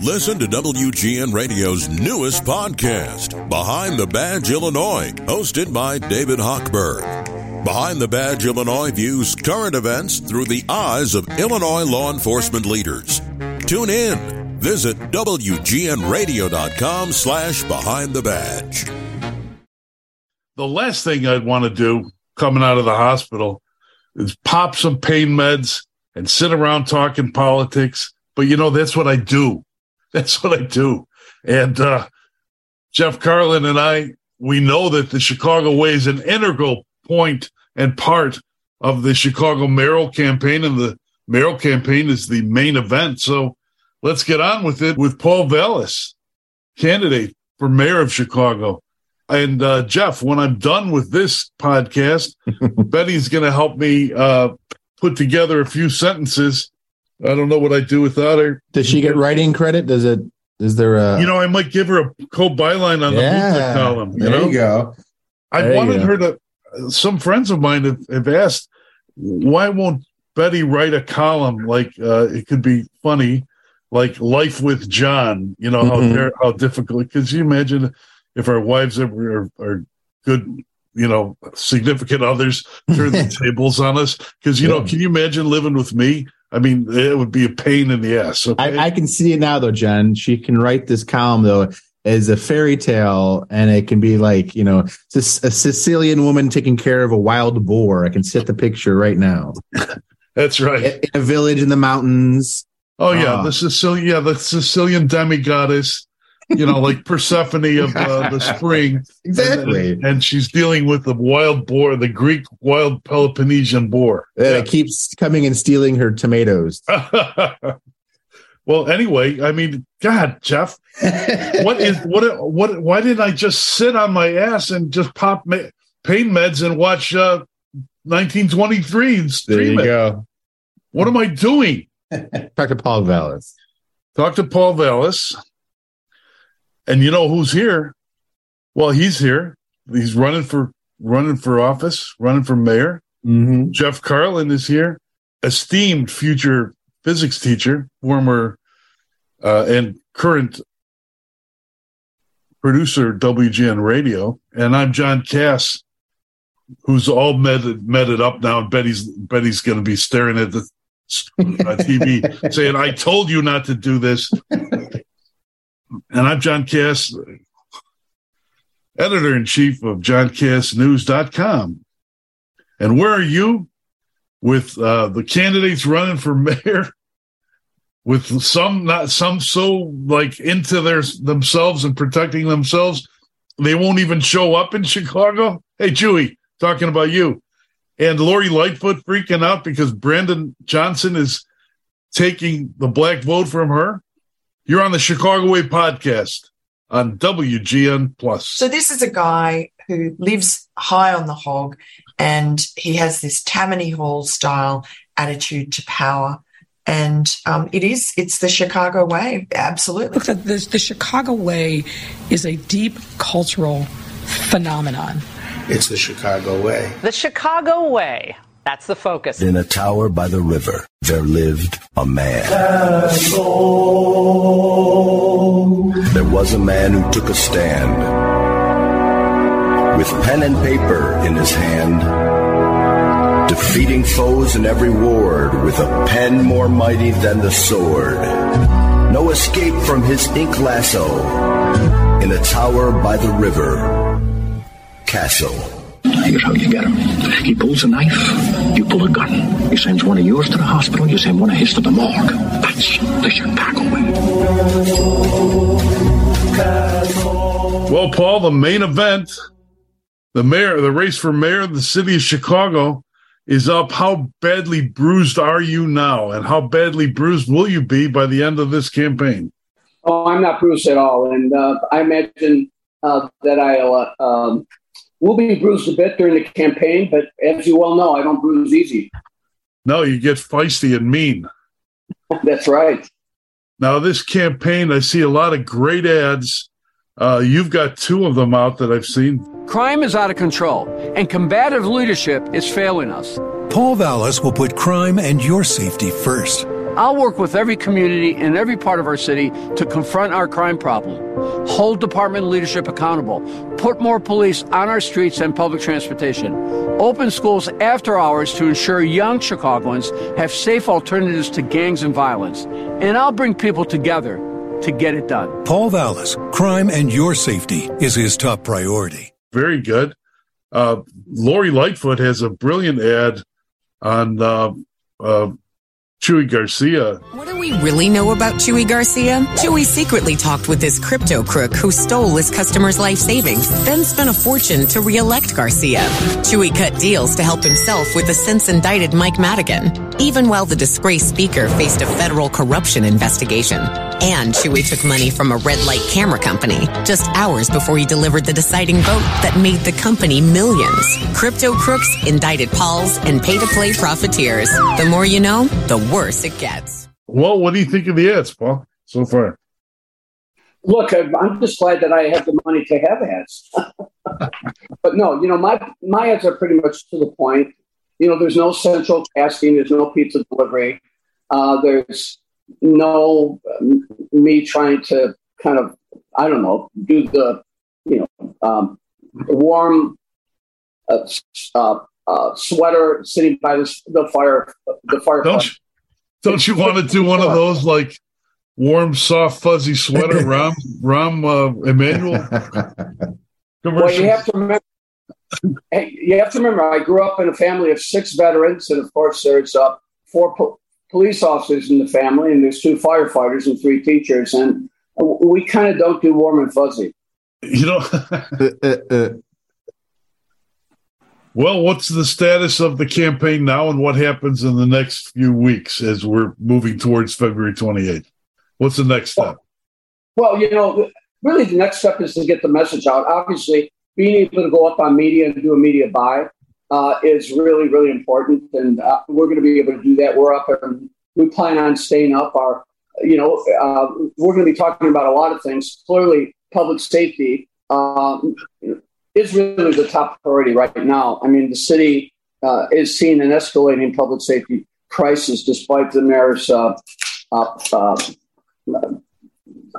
Listen to WGN Radio's newest podcast, Behind the Badge Illinois, hosted by David Hochberg. Behind the Badge Illinois views current events through the eyes of Illinois law enforcement leaders. Tune in. Visit WGNRadio.com slash Behind the Badge. The last thing I'd want to do coming out of the hospital is pop some pain meds and sit around talking politics. But you know, that's what I do. That's what I do. And uh, Jeff Carlin and I, we know that the Chicago Way is an integral point and part of the Chicago mayoral campaign, and the mayoral campaign is the main event. So let's get on with it with Paul Vallas, candidate for mayor of Chicago. And uh, Jeff, when I'm done with this podcast, Betty's going to help me uh, put together a few sentences. I don't know what I'd do without her. Does she get writing credit? Does it? Is there a? You know, I might give her a co byline on Yeah. the column. You there know, you go. I There wanted her to. Some friends of mine have, have asked, why won't Betty write a column like uh, it could be funny, like Life with John? You know how Mhm. ver- how difficult. Because you imagine if our wives ever are, are good, you know, significant others turn the tables on us. Because you know, can you imagine living with me? I mean, it would be a pain in the ass. Okay? I, I can see it now, though, Jen. She can write this column though as a fairy tale, and it can be like you know, a Sicilian woman taking care of a wild boar. I can set the picture right now. That's right. In a village in the mountains. Oh yeah, Ah. the Sicilian, yeah, the Sicilian demigoddess, you know, like Persephone of uh, the spring, Exactly. and, and she's dealing with the wild boar, the Greek wild Peloponnesian boar. And it keeps coming and stealing her tomatoes. well, anyway, I mean, God, Jeff, what is what? What? Why didn't I just sit on my ass and just pop ma- pain meds and watch uh, 1923 and There stream you it? go. What am I doing? Talk to Paul Vallas. talk to Paul Vallas. And you know who's here? Well, he's here. He's running for running for office, running for mayor. Mm-hmm. Jeff Carlin is here, esteemed future physics teacher, former uh, and current producer of WGN Radio, and I'm John Kass, who's all meted, meted up now. And Betty's Betty's going to be staring at the uh, TV saying, "I told you not to do this." And I'm John Kass, editor in chief of JohnKassNews.com. And where are you with uh, the candidates running for mayor? With some not some so like into their themselves and protecting themselves, they won't even show up in Chicago. Hey, Chuy, talking about you. And Lori Lightfoot freaking out because Brandon Johnson is taking the black vote from her. You're on the Chicago Way podcast on WGN Plus. So this is a guy who lives high on the hog and he has this Tammany Hall style attitude to power. And um, it is, it's the Chicago way. Absolutely. Look, the, the, the Chicago way is a deep cultural phenomenon. It's the Chicago way. The Chicago way. That's the focus. In a tower by the river, there lived a man. There was a man who took a stand. With pen and paper in his hand, defeating foes in every ward with a pen more mighty than the sword. No escape from his ink lasso. In a tower by the river, castle. Here's how you get him. He pulls a knife, you pull a gun. He sends one of yours to the hospital, you send one of his to the morgue. That's the Chicago way. Well, Paul, the main event, the mayor, the race for mayor of the city of Chicago is up. How badly bruised are you now? And how badly bruised will you be by the end of this campaign? Oh, I'm not bruised at all, and uh, I imagine uh, that I'll uh, um, will be bruised a bit during the campaign. But as you well know, I don't bruise easy. No, you get feisty and mean. That's right. Now, this campaign, I see a lot of great ads. Uh, you've got two of them out that I've seen. Crime is out of control, and combative leadership is failing us. Paul Vallas will put crime and your safety first. I'll work with every community in every part of our city to confront our crime problem, hold department leadership accountable, put more police on our streets and public transportation, open schools after hours to ensure young Chicagoans have safe alternatives to gangs and violence. And I'll bring people together to get it done. Paul Vallas, crime and your safety is his top priority. Very good. Uh, Lori Lightfoot has a brilliant ad on uh, uh, Chuy Garcia. What do we really know about Chuy Garcia? Chuy secretly talked with this crypto crook who stole his customers' life savings, then spent a fortune to re-elect Garcia. Chuy cut deals to help himself with the since indicted Mike Madigan, even while the disgraced speaker faced a federal corruption investigation. And Chuy took money from a red light camera company just hours before he delivered the deciding vote that made the company millions. Crypto crooks, indicted Pauls, and pay-to-play profiteers. The more you know, the worse it gets. Well, what do you think of the ads, Paul, so far? Look, I'm just glad that I have the money to have ads. but no, you know, my my ads are pretty much to the point. You know, there's no central casting, there's no pizza delivery, uh, there's no um, me trying to kind of, I don't know, do the, you know, um, warm uh, uh, uh, sweater sitting by the, the fire, the fire. Don't you, don't you want to do one of those like warm, soft, fuzzy sweater, Rahm Rahm uh, Emanuel? well, you have to remember. You have to remember, I grew up in a family of six veterans, and of course, there's uh, four po- police officers in the family, and there's two firefighters and three teachers, and we kind of don't do warm and fuzzy. You know. well, what's the status of the campaign now, and what happens in the next few weeks as we're moving towards February 28th? What's the next step? Well, you know, really, the next step is to get the message out. Obviously, being able to go up on media and do a media buy uh, is really, really important. And uh, we're going to be able to do that. We're up and we plan on staying up. Our, you know, uh, we're going to be talking about a lot of things. Clearly, public safety um, is really the top priority right now. I mean, the city uh, is seeing an escalating public safety crisis despite the mayor's uh, uh,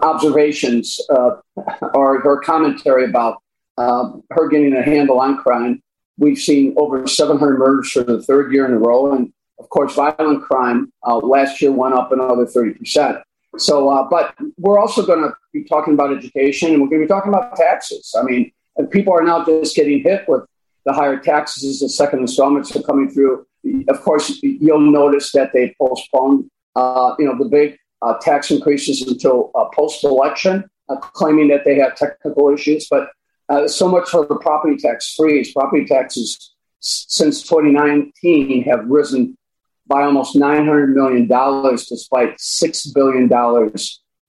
observations or her commentary about her getting a handle on crime. We've seen over 700 murders for the third year in a row. And of course, violent crime uh, last year went up another 30%. So, uh, but we're also going to be talking about education and we're going to be talking about taxes. I mean, people are now just getting hit with the higher taxes. The second installments are coming through. Of course, you'll notice that they postponed, uh, you know, the big uh, tax increases until uh, post-election, uh, claiming that they have technical issues. But uh, so much for the property tax freeze. Property taxes since 2019 have risen by almost $900 million, despite $6 billion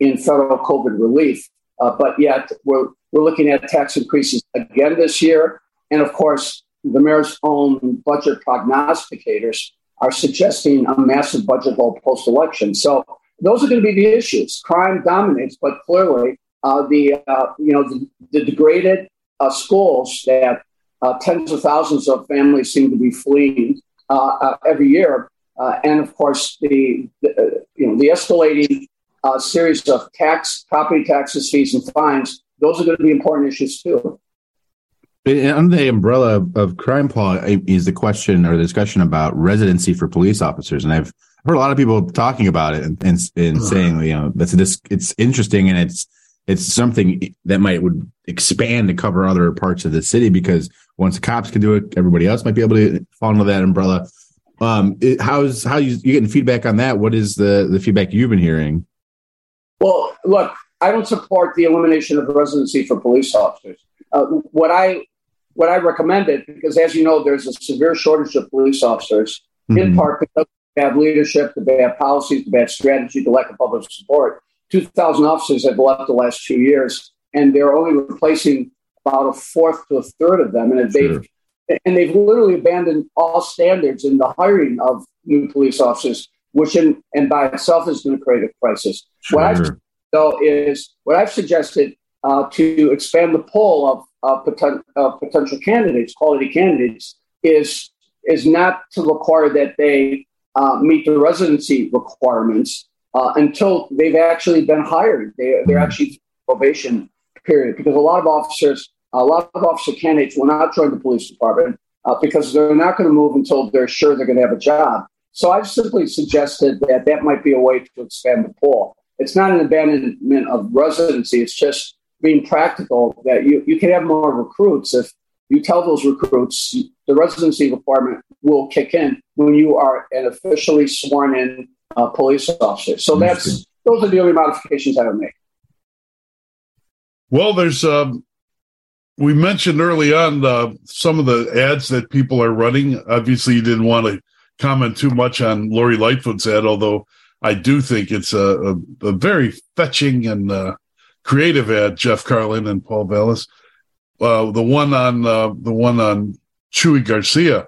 in federal COVID relief. Uh, but yet, we're, we're looking at tax increases again this year. And of course, the mayor's own budget prognosticators are suggesting a massive budget hole post election. So, those are going to be the issues. Crime dominates, but clearly, the uh, you know the, the degraded uh, schools that uh, tens of thousands of families seem to be fleeing uh, uh, every year, and of course the, the, you know the escalating series of tax, property taxes, fees, and fines. Those are going to be important issues too. Under the umbrella of crime, Paul, is the question or the discussion about residency for police officers, and I've heard a lot of people talking about it and, and, and saying, you know, that's. It's interesting and it's it's something that might would expand to cover other parts of the city because once the cops can do it, everybody else might be able to fall under that umbrella. Um, it, how's how you you getting feedback on that? What is the the feedback you've been hearing? Well, look, I don't support the elimination of residency for police officers. Uh, what I what I recommended, because as you know, there's a severe shortage of police officers, mm-hmm. in part because of bad leadership, the bad policies, the bad strategy, the lack of public support. 2,000 officers have left the last two years, and they're only replacing about a fourth to a third of them. And they've sure. and they've literally abandoned all standards in the hiring of new police officers, which in, and by itself is going to create a crisis. Sure. What I've though is what I've suggested uh, to expand the pool of, of, poten- of potential candidates, quality candidates, is is not to require that they uh, meet the residency requirements uh, until they've actually been hired. They, they're actually probation period because a lot of officers, a lot of officer candidates will not join the police department uh, because they're not going to move until they're sure they're going to have a job. So I've simply suggested that that might be a way to expand the pool. It's not an abandonment of residency. It's just being practical that you, you can have more recruits if you tell those recruits the residency requirement will kick in when you are an officially sworn in uh, police officer. So that's those are the only modifications I would make. Well, there's um, we mentioned early on uh, some of the ads that people are running. Obviously, you didn't want to comment too much on Lori Lightfoot's ad, although I do think it's a, a, a very fetching and uh, creative ad. Jeff Carlin and Paul Vallas, uh, the one on uh, the one on Chuy Garcia.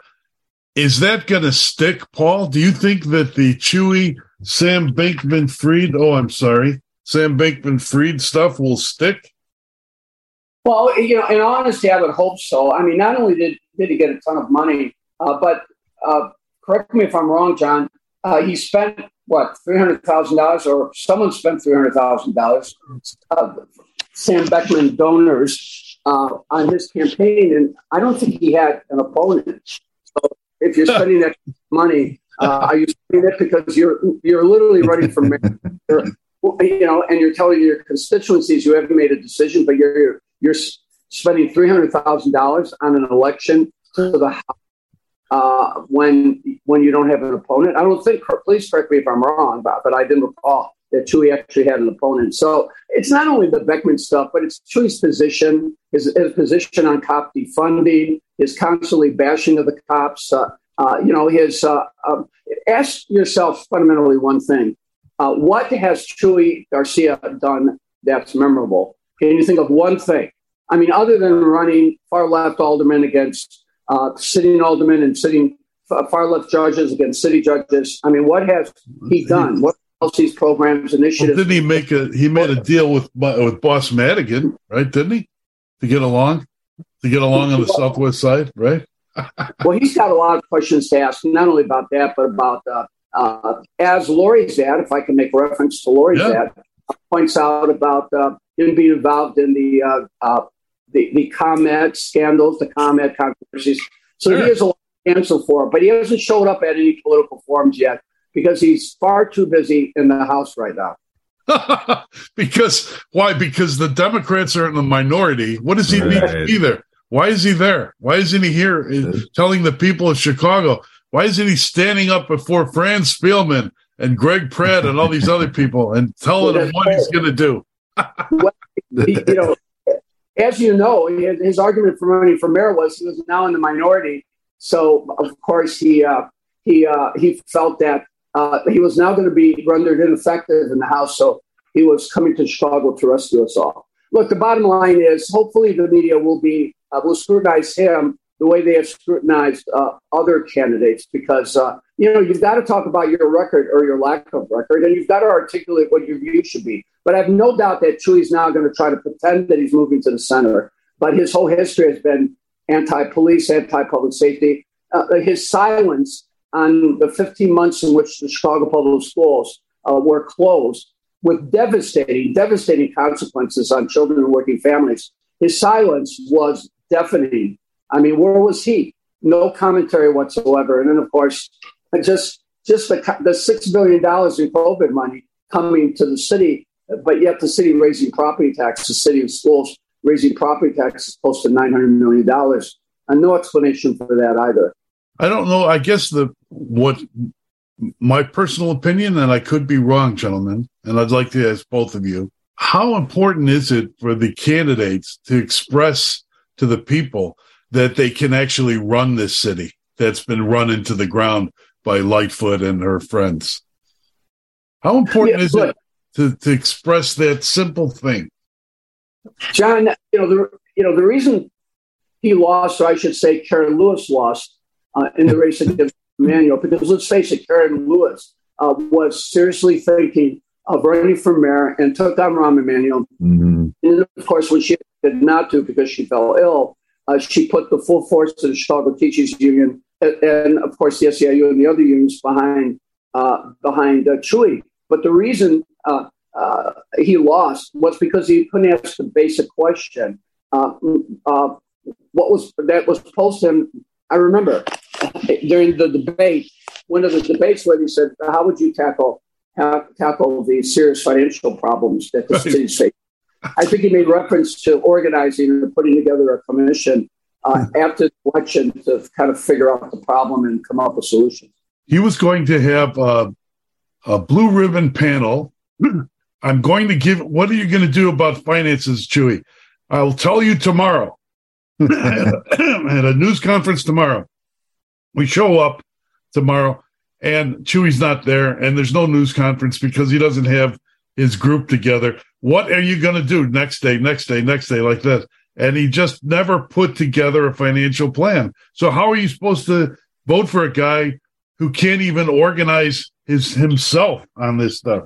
Is that going to stick, Paul? Do you think that the Chuy Sam Bankman-Fried, oh, I'm sorry, Sam Bankman-Fried stuff will stick? Well, you know, in honesty, I would hope so. I mean, not only did, did he get a ton of money, uh, but uh, correct me if I'm wrong, John, uh, he spent what, $300,000 or someone spent $300,000, uh, Sam Beckman donors uh, on his campaign. And I don't think he had an opponent. If you're spending that money, uh, are you spending it because you're you're literally running for mayor? you know, and you're telling your constituencies you haven't made a decision, but you're you're spending three hundred thousand dollars on an election to the House uh, when when you don't have an opponent. I don't think. Please correct me if I'm wrong, but, but I didn't recall that Chuy actually had an opponent. So it's not only the Beckman stuff, but it's Chuy's position, his, his position on cop defunding, his constantly bashing of the cops. Uh, uh, you know, his. Uh, um, ask yourself fundamentally one thing: uh, What has Chuy Garcia done that's memorable? Can you think of one thing? I mean, other than running far left aldermen against uh, sitting aldermen and sitting far left judges against city judges. I mean, what has he done? What policies, programs, initiatives? Well, didn't he make a he made a deal with with Boss Madigan, right? Didn't he to get along to get along on the southwest side, right? well, he's got a lot of questions to ask, not only about that, but about uh, uh, as Lori's ad, if I can make reference to Lori's yeah. ad, points out about uh, him being involved in the uh, uh, the, the ComEd scandals, the ComEd controversies. So sure. he has a lot to answer for, but he hasn't showed up at any political forums yet because he's far too busy in the House right now. because why? Because the Democrats are in the minority. What does he right. need to be there? Why is he there? Why isn't he here uh, telling the people of Chicago? Why isn't he standing up before Fran Spielman and Greg Pratt and all these other people and telling them what he's going to do? well, you know, as you know, his, his, argument for running for mayor was he was now in the minority. So of course he uh, he uh, he felt that uh, he was now going to be rendered ineffective in the House. So he was coming to Chicago to rescue us all. Look, the bottom line is, hopefully, the media will be uh, will scrutinize him the way they have scrutinized uh, other candidates because uh, you know you've got to talk about your record or your lack of record and you've got to articulate what your view should be but i have no doubt that Chuy's now going to try to pretend that he's moving to the center but his whole history has been anti-police anti-public safety uh, his silence on the 15 months in which the chicago public schools uh, were closed with devastating devastating consequences on children and working families his silence was deafening I mean, where was he? No commentary whatsoever. And then, of course, just just the, the six billion dollars in COVID money coming to the city, but yet the city raising property tax, the city and schools raising property taxes close to nine hundred million dollars, and no explanation for that either. I don't know. I guess the what my personal opinion, and I could be wrong, gentlemen, and I'd like to ask both of you: How important is it for the candidates to express to the people that they can actually run this city that's been run into the ground by Lightfoot and her friends. How important yeah, is it to, to express that simple thing? John, you know, the you know, the reason he lost, or I should say Karen Lewis lost uh, in the race against Emanuel, because let's face it, Karen Lewis uh, was seriously thinking of running for mayor and took on Rahm Emanuel. Mm-hmm. And of course, when she did not do because she fell ill, uh, she put the full force of the Chicago Teachers Union and of course the SEIU and the other unions behind uh, behind uh, Chuy. But the reason uh, uh, he lost was because he couldn't ask the basic question. Uh, uh, what was that was posed to him? I remember during the debate, one of the debates where he said, "How would you tackle tackle the serious financial problems that the city's face?" I think he made reference to organizing and putting together a commission uh, after the election to kind of figure out the problem and come up with solutions. He was going to have a, a blue ribbon panel. I'm going to give. What are you going to do about finances, Chuy? I'll tell you tomorrow. at, a, news conference tomorrow. We show up tomorrow, and Chuy's not there, and there's no news conference because he doesn't have his group together. What are you going to do next day, next day, next day, like that? And he just never put together a financial plan. So how are you supposed to vote for a guy who can't even organize his himself on this stuff?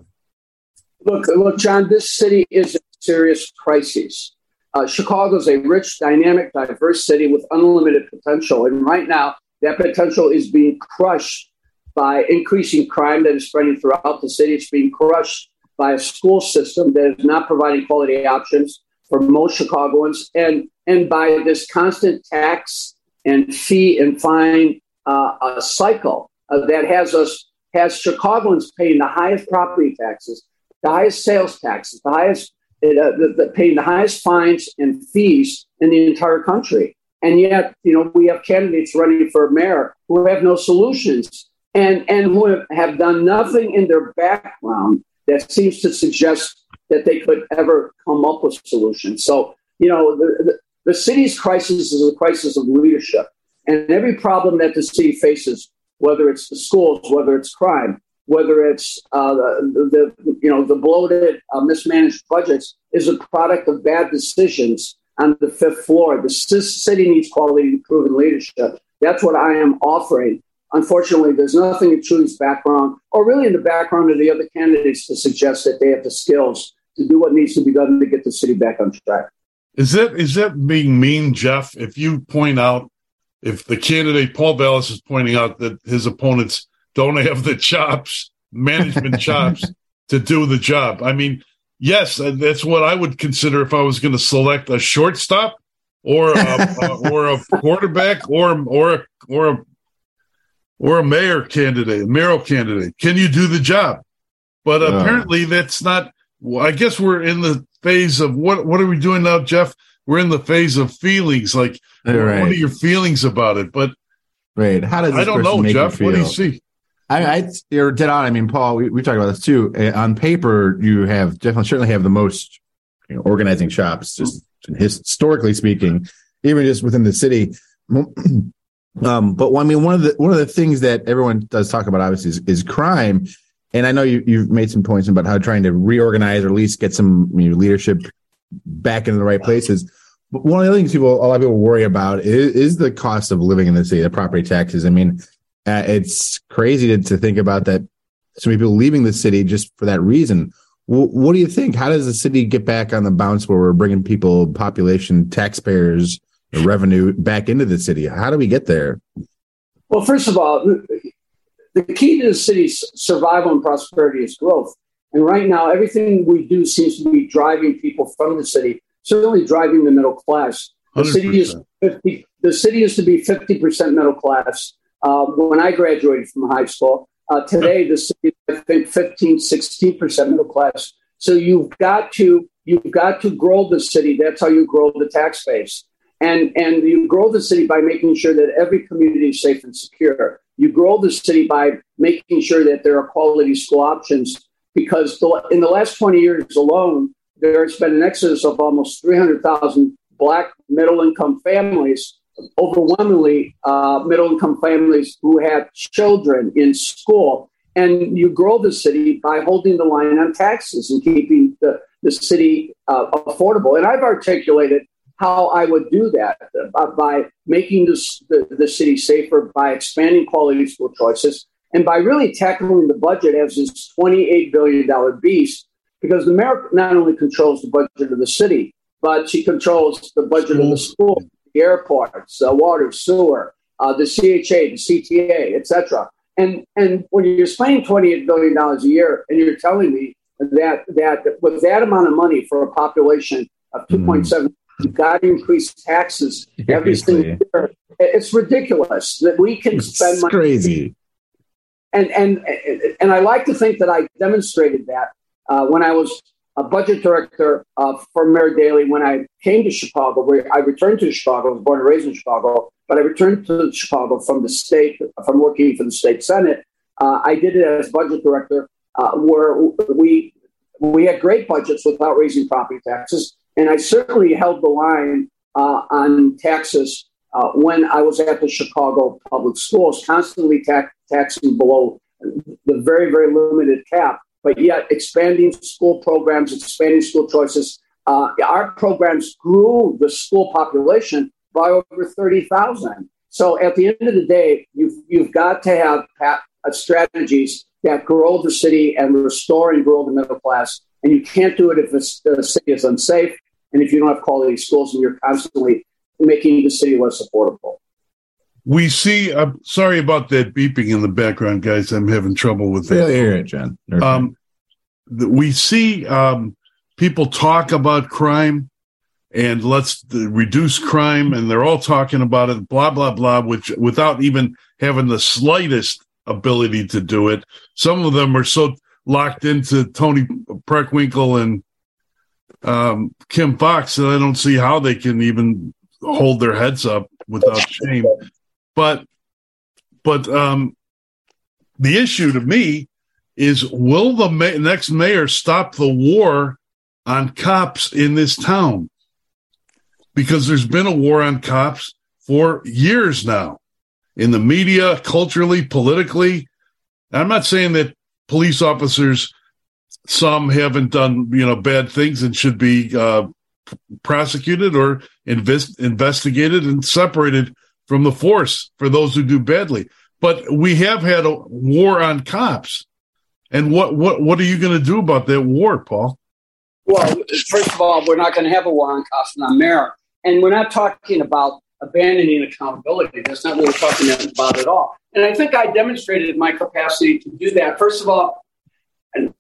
Look, look, John. This city is a serious crisis. Uh, Chicago is a rich, dynamic, diverse city with unlimited potential, and right now that potential is being crushed by increasing crime that is spreading throughout the city. It's being crushed by a school system that is not providing quality options for most Chicagoans, and and by this constant tax and fee and fine uh, cycle uh, that has us has Chicagoans paying the highest property taxes, the highest sales taxes, the highest uh, the, the, paying the highest fines and fees in the entire country. And yet, you know, we have candidates running for mayor who have no solutions and and who have, done nothing in their background that seems to suggest that they could ever come up with solutions. So, you know, the, the, the city's crisis is a crisis of leadership. And every problem that the city faces, whether it's the schools, whether it's crime, whether it's uh, the, the, you know the bloated, uh, mismanaged budgets, is a product of bad decisions on the fifth floor. The city needs quality, and proven leadership. That's what I am offering Unfortunately, there's nothing in Chuy's background or really in the background of the other candidates to suggest that they have the skills to do what needs to be done to get the city back on track. Is that is that being mean, Jeff? If you point out, if the candidate Paul Vallas is pointing out that his opponents don't have the chops, management chops to do the job. I mean, yes, that's what I would consider if I was going to select a shortstop or a, or a quarterback or or or a or a mayor candidate, a mayoral candidate. Can you do the job? But apparently that's not. I guess we're in the phase of what? What are we doing now, Jeff? We're in the phase of feelings. Like, right. what are your feelings about it? But right, how does I don't know, Jeff? What do you see? I, I you're dead on. I mean, Paul, we, we talked about this too. Uh, on paper, you have definitely certainly have the most you know, organizing shops, just historically speaking, even just within the city. Um, but I mean, one of the one of the things that everyone does talk about, obviously, is, is crime. And I know you, you've made some points about how trying to reorganize or at least get some you know, leadership back into the right places. But one of the things people, a lot of people worry about is, is the cost of living in the city, the property taxes. I mean, uh, it's crazy to, to, think about that. So many people leaving the city just for that reason. W- what do you think? How does the city get back on the bounce where we're bringing people, population, taxpayers, revenue back into the city. How do we get there? Well, first of all, the key to the city's survival and prosperity is growth. And right now, everything we do seems to be driving people from the city, certainly driving the middle class. The 100%. city is 50, the city used to be 50% middle class uh, when I graduated from high school. Uh, today, the city I think, 15, 16% middle class. So you've got to you've got to grow the city. That's how you grow the tax base. And, and you grow the city by making sure that every community is safe and secure. You grow the city by making sure that there are quality school options because the, in the last 20 years alone, there's been an exodus of almost 300,000 Black middle income families, overwhelmingly uh, middle income families who have children in school. And you grow the city by holding the line on taxes and keeping the, the city uh, affordable. And I've articulated how I would do that uh, by making this, the, the city safer, by expanding quality school choices, and by really tackling the budget as this $28 billion beast, because the mayor not only controls the budget of the city, but she controls the budget of the school, the airports, uh, water, sewer, uh, the CHA, the CTA, etc. And and when you're spending twenty eight billion dollars a year, and you're telling me that that with that amount of money for a population of two point seven, mm. you've got to increase taxes every single year. It's ridiculous that we can it's spend money. Crazy. And and and I like to think that I demonstrated that uh, when I was a budget director uh, for Mayor Daley when I came to Chicago, where I returned to Chicago, I was born and raised in Chicago, but I returned to Chicago from the state, from working for the state Senate. Uh, I did it as budget director, uh, where we we had great budgets without raising property taxes, and I certainly held the line uh, on taxes uh, when I was at the Chicago public schools, constantly ta- taxing below the very very limited cap but yet expanding school programs, expanding school choices. Uh, our programs grew the school population by over 30,000. So at the end of the day, you've, you've got to have uh, strategies that grow the city and restore and grow the middle class. And you can't do it if the city is unsafe and if you don't have quality schools and you're constantly making the city less affordable. We see. I'm sorry about that beeping in the background, guys. I'm having trouble with that. Yeah, hear it, Jen. Um, we see um, people talk about crime and let's reduce crime, and they're all talking about it, blah blah blah, which without even having the slightest ability to do it. Some of them are so locked into Toni Preckwinkle and um, Kim Foxx that I don't see how they can even hold their heads up without shame. But but um, the issue to me is will the ma- next mayor stop the war on cops in this town? Because there's been a war on cops for years now in the media, culturally, politically. I'm not saying that police officers, some haven't done, you know, bad things and should be uh, prosecuted or invest- investigated and separated from the force for those who do badly. But we have had a war on cops. And what, what, what are you going to do about that war, Paul? Well, first of all, we're not going to have a war on cops and on merit. And we're not talking about abandoning accountability. That's not what we're talking about at all. And I think I demonstrated my capacity to do that. First of all,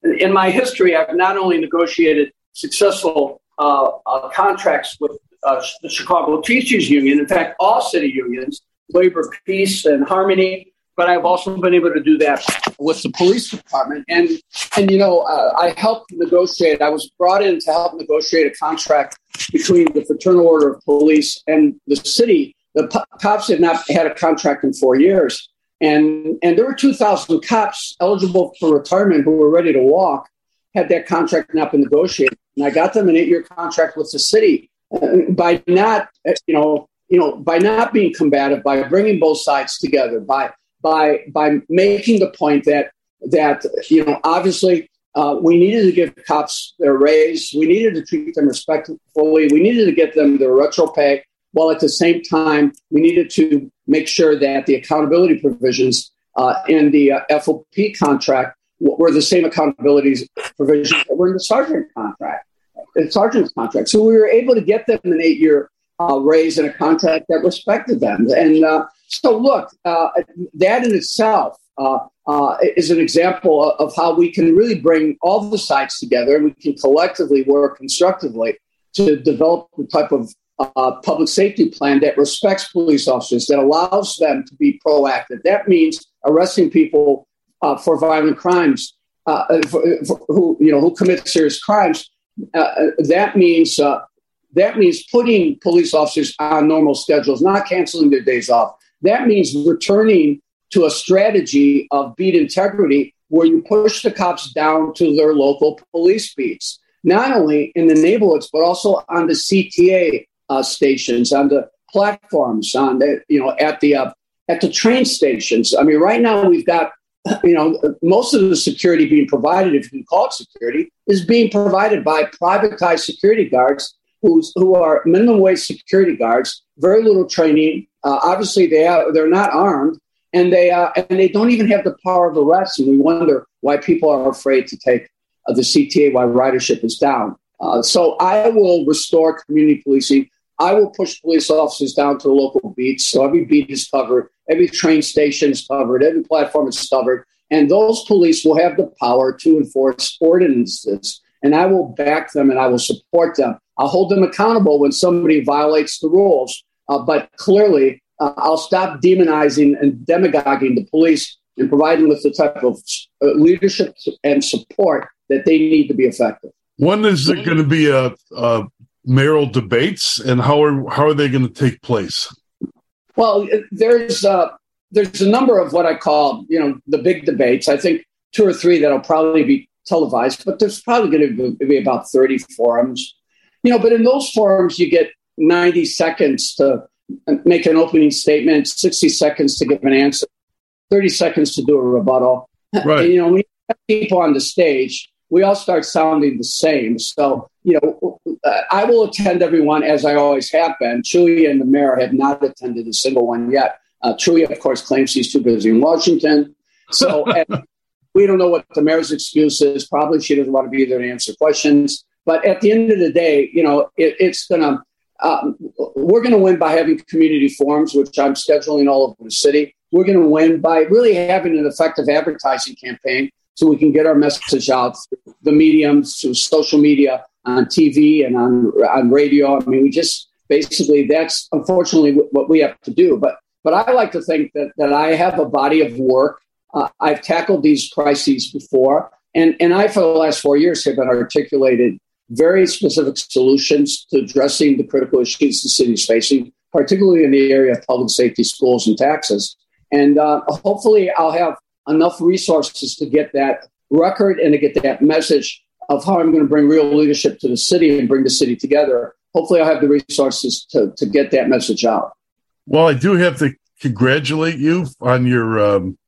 in my history, I've not only negotiated successful uh, uh, contracts with uh, the Chicago Teachers Union. In fact, all city unions, labor, peace, and harmony. But I've also been able to do that with the police department. And and you know, uh, I helped negotiate. I was brought in to help negotiate a contract between the Fraternal Order of Police and the city. The cops had not had a contract in four years, and and there were two thousand cops eligible for retirement who were ready to walk. Had that contract not been negotiated, and I got them an eight-year contract with the city by not, you know, you know, by not being combative, by bringing both sides together, by by by making the point that that you know, obviously, uh, we needed to give cops their raise, we needed to treat them respectfully, we needed to get them their retro pay, while at the same time, we needed to make sure that the accountability provisions uh, in the uh, FOP contract were the same accountability provisions that were in the sergeant contract sergeant's contract. So we were able to get them an eight year uh, raise in a contract that respected them. And uh, so, look, uh, that in itself uh, uh, is an example of how we can really bring all the sides together and we can collectively work constructively to develop the type of uh, public safety plan that respects police officers, that allows them to be proactive. That means arresting people for violent crimes. For, for who you know who commit serious crimes, uh, that means uh, that means putting police officers on normal schedules, not canceling their days off. That means returning to a strategy of beat integrity where you push the cops down to their local police beats, not only in the neighborhoods, but also on the CTA uh, stations, on the platforms, on the, you know, at the, uh, at the train stations. I mean, right now we've got you know, most of the security being provided, if you can call it security, is being provided by privatized security guards who's, who are minimum wage security guards, very little training. Uh, obviously, they are, they're not armed, and they uh, and they don't even have the power of arrest. And we wonder why people are afraid to take uh, the CTA, why ridership is down. Uh, so I will restore community policing. I will push police officers down to the local beats. So every beat is covered, every train station is covered, every platform is covered. And those police will have the power to enforce ordinances. And I will back them and I will support them. I'll hold them accountable when somebody violates the rules. Uh, but clearly, uh, I'll stop demonizing and demagoguing the police and providing with the type of uh, leadership and support that they need to be effective. When is it going to be a, a mayoral debates, and how are how are they going to take place? Well, there's uh, there's a number of what I call you know the big debates. I think two or three that'll probably be televised, but there's probably going to be about thirty forums. You know, but in those forums, you get ninety seconds to make an opening statement, sixty seconds to give an answer, thirty seconds to do a rebuttal. Right. And, you know, when you have people on the stage, we all start sounding the same. So, you know, I will attend everyone as I always have been. Chuy and the mayor have not attended a single one yet. Uh, of course, claims he's too busy in Washington. So we don't know what the mayor's excuse is. Probably she doesn't want to be there to answer questions. But at the end of the day, you know, it, it's going to, um, we're going to win by having community forums, which I'm scheduling all over the city. We're going to win by really having an effective advertising campaign so we can get our message out through the mediums, through social media, on TV, and on on radio. I mean, we just basically that's unfortunately what we have to do. But but I like to think that that I have a body of work. Uh, I've tackled these crises before, and and I for the last four years have been articulated very specific solutions to addressing the critical issues the city is facing, particularly in the area of public safety, schools, and taxes. And uh, hopefully, I'll have enough resources to get that record and to get that message of how I'm going to bring real leadership to the city and bring the city together. Hopefully, I'll have the resources to, to get that message out. Well, I do have to congratulate you on your. Um,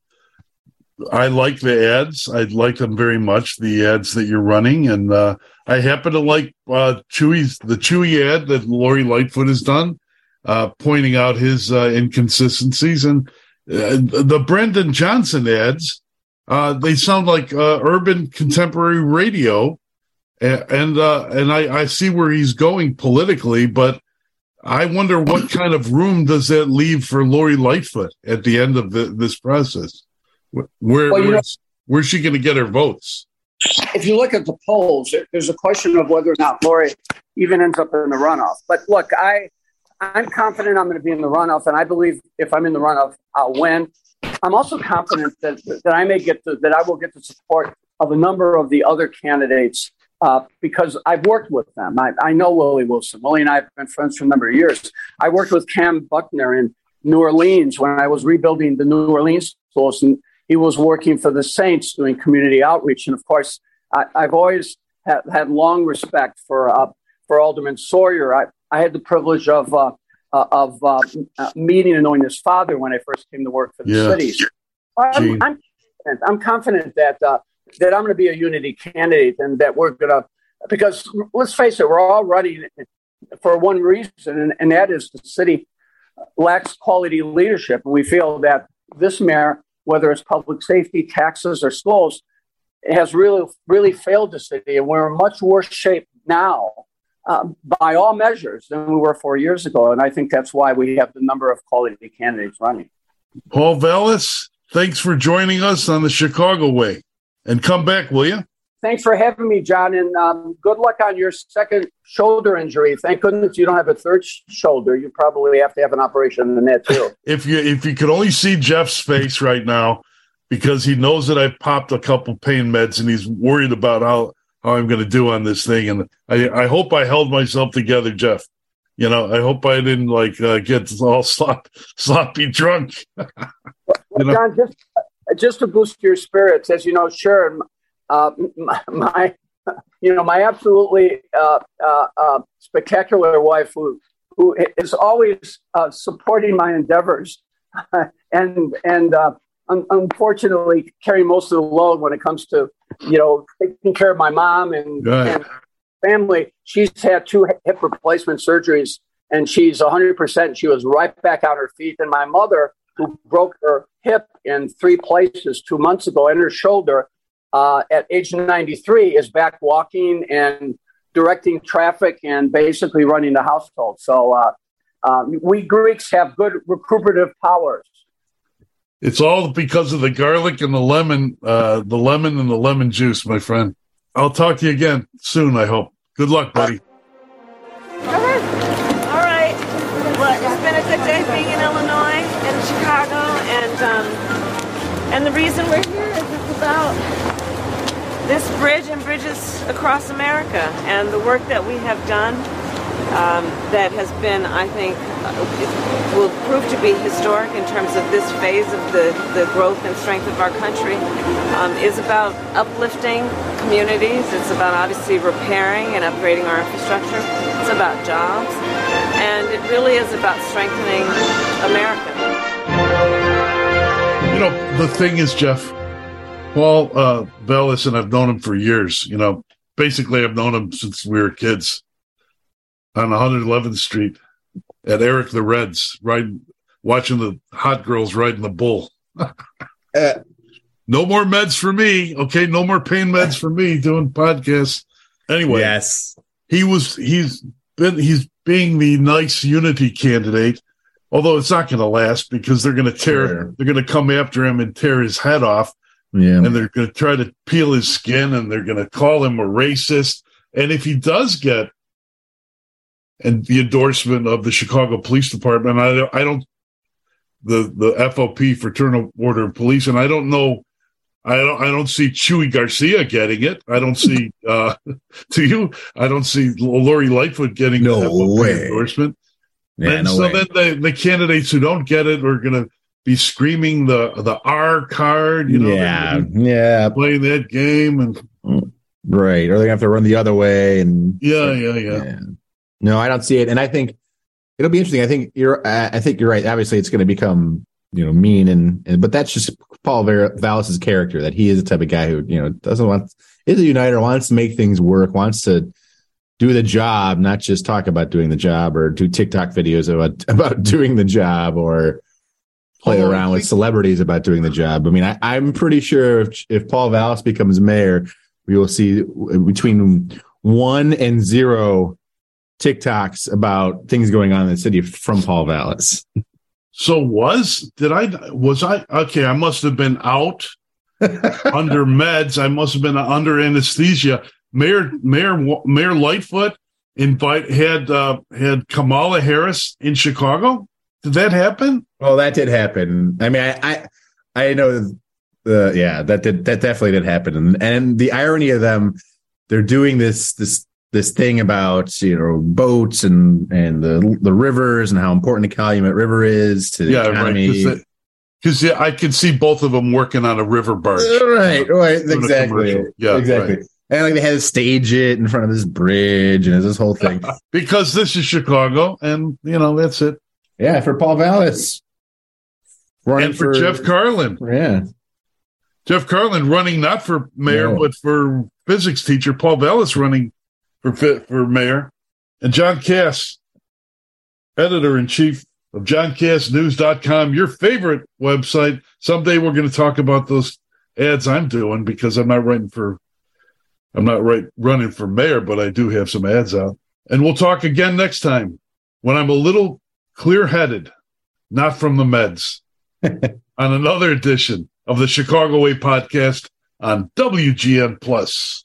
I like the ads. I like them very much. The ads that you're running, and uh, I happen to like uh, Chuy's the Chuy ad that Lori Lightfoot has done, uh, pointing out his uh, inconsistencies and uh, the Brandon Johnson ads, uh, they sound like uh, urban contemporary radio, and and, uh, and I, I see where he's going politically, but I wonder what kind of room does that leave for Lori Lightfoot at the end of the, this process? Where well, where's, know, where's she going to get her votes? If you look at the polls, there's a question of whether or not Lori even ends up in the runoff. But look, I I'm confident I'm going to be in the runoff, and I believe if I'm in the runoff, I'll win. I'm also confident that that I may get the, that I will get the support of a number of the other candidates uh, because I've worked with them. I, I know Willie Wilson. Willie and I have been friends for a number of years. I worked with Kam Buckner in New Orleans when I was rebuilding the New Orleans schools, and he was working for the Saints doing community outreach. And of course, I, have always had, had, long respect for uh, for Alderman Sawyer. I, I had the privilege of uh, uh, of uh, meeting and knowing his father when I first came to work for the yeah. city. I'm, I'm, confident, I'm confident that uh, that I'm going to be a unity candidate and that we're going to because let's face it, we're all running for one reason, and, and that is the city lacks quality leadership, and we feel that this mayor, whether it's public safety, taxes, or schools, has really really failed the city, and we're in much worse shape now uh, by all measures than we were four years ago. And I think that's why we have the number of quality candidates running. Paul Vallas, thanks for joining us on the Chicago Way. And come back, will you? Thanks for having me, John. And um, good luck on your second shoulder injury. Thank goodness you don't have a third sh- shoulder. You probably have to have an operation in that too. if you if you could only see Jeff's face right now, because he knows that I've popped a couple pain meds and he's worried about how how I'm going to do on this thing. And I, I hope I held myself together, Jeff. You know, I hope I didn't like uh, get all slop, sloppy drunk. know? John, just just to boost your spirits, as you know, sure, uh, my, you know my absolutely uh, uh, uh spectacular wife who who is always uh, supporting my endeavors and and un- unfortunately carry most of the load when it comes to you know taking care of my mom and, and family. She's had two hip replacement surgeries and she's 100%. She was right back on her feet. And my mother, who broke her hip in three places two months ago and her shoulder uh, at age 93, is back walking and directing traffic and basically running the household. So uh, uh, we Greeks have good recuperative powers. It's all because of the garlic and the lemon, uh, the lemon and the lemon juice, my friend. I'll talk to you again soon, I hope. Good luck, buddy. All right. Well, it's been a day being in Illinois and Chicago, and um, and the reason we're here is it's about this bridge and bridges across America and the work that we have done um, that has been, I think, will prove to be historic in terms of this phase of the, the growth and strength of our country, um, is about uplifting communities. It's about obviously repairing and upgrading our infrastructure. It's about jobs. And it really is about strengthening America. You know, the thing is, Jeff, Paul uh, Vallas, and I've known him for years. You know, basically, I've known him since we were kids on 111th Street at Eric the Reds, riding, watching the hot girls riding the bull. uh, no more meds for me. Okay, no more pain meds for me doing podcasts. Anyway, yes, he was. He's been. He's being the nice unity candidate. Although it's not going to last because they're going to tear. Sure. They're going to come after him and tear his head off. Yeah. And they're going to try to peel his skin and they're going to call him a racist. And if he does get and the endorsement of the Chicago Police Department. I, I don't the the FOP Fraternal Order of Police, and I don't know. I don't. I don't see Chuy Garcia getting it. I don't see. uh To you, I don't see Lori Lightfoot getting no the way. endorsement. Yeah, and no so way. then the the candidates who don't get it are going to be screaming the the R card. You know, yeah, yeah, playing that game and right. Or they going to have to run the other way and yeah, yeah, yeah. yeah. No, I don't see it, and I think it'll be interesting. I think you're. I think you're right. Obviously, it's going to become you know mean and, and but that's just Paul Vallas's character that he is the type of guy who you know doesn't want is a uniter, wants to make things work, wants to do the job, not just talk about doing the job or do TikTok videos about about doing the job or play oh, around with celebrities about doing the job. I mean, I, I'm pretty sure if if Paul Vallas becomes mayor, we will see between one and zero TikToks about things going on in the city from Paul Vallas. So was did I was I okay? I must have been out under meds. I must have been under anesthesia. Mayor Mayor Mayor Lightfoot invite had uh, had Kamala Harris in Chicago. Did that happen? Well, that did happen. I mean, I I, I know the yeah that did that definitely did happen, and, and the irony of them, they're doing this this this thing about you know boats and and the the rivers and how important the Calumet River is to the yeah, economy. Right, because yeah, I could see both of them working on a river barge. Right, right, exactly. Yeah, exactly. Right. And like they had to stage it in front of this bridge and this whole thing. because this is Chicago, and you know that's it. Yeah, for Paul Vallas. and for, for, Jeff Carlin. Yeah. Jeff Carlin running not for mayor, No. but for physics teacher. Paul Vallas running for fi- for mayor. And John Kass, editor in chief of JohnKassNews.com, your favorite website. Someday we're going to talk about those ads I'm doing because I'm not writing for, I'm not right running for mayor, but I do have some ads out. And we'll talk again next time when I'm a little clear headed, not from the meds, on another edition of the Chicago Way podcast on WGN Plus.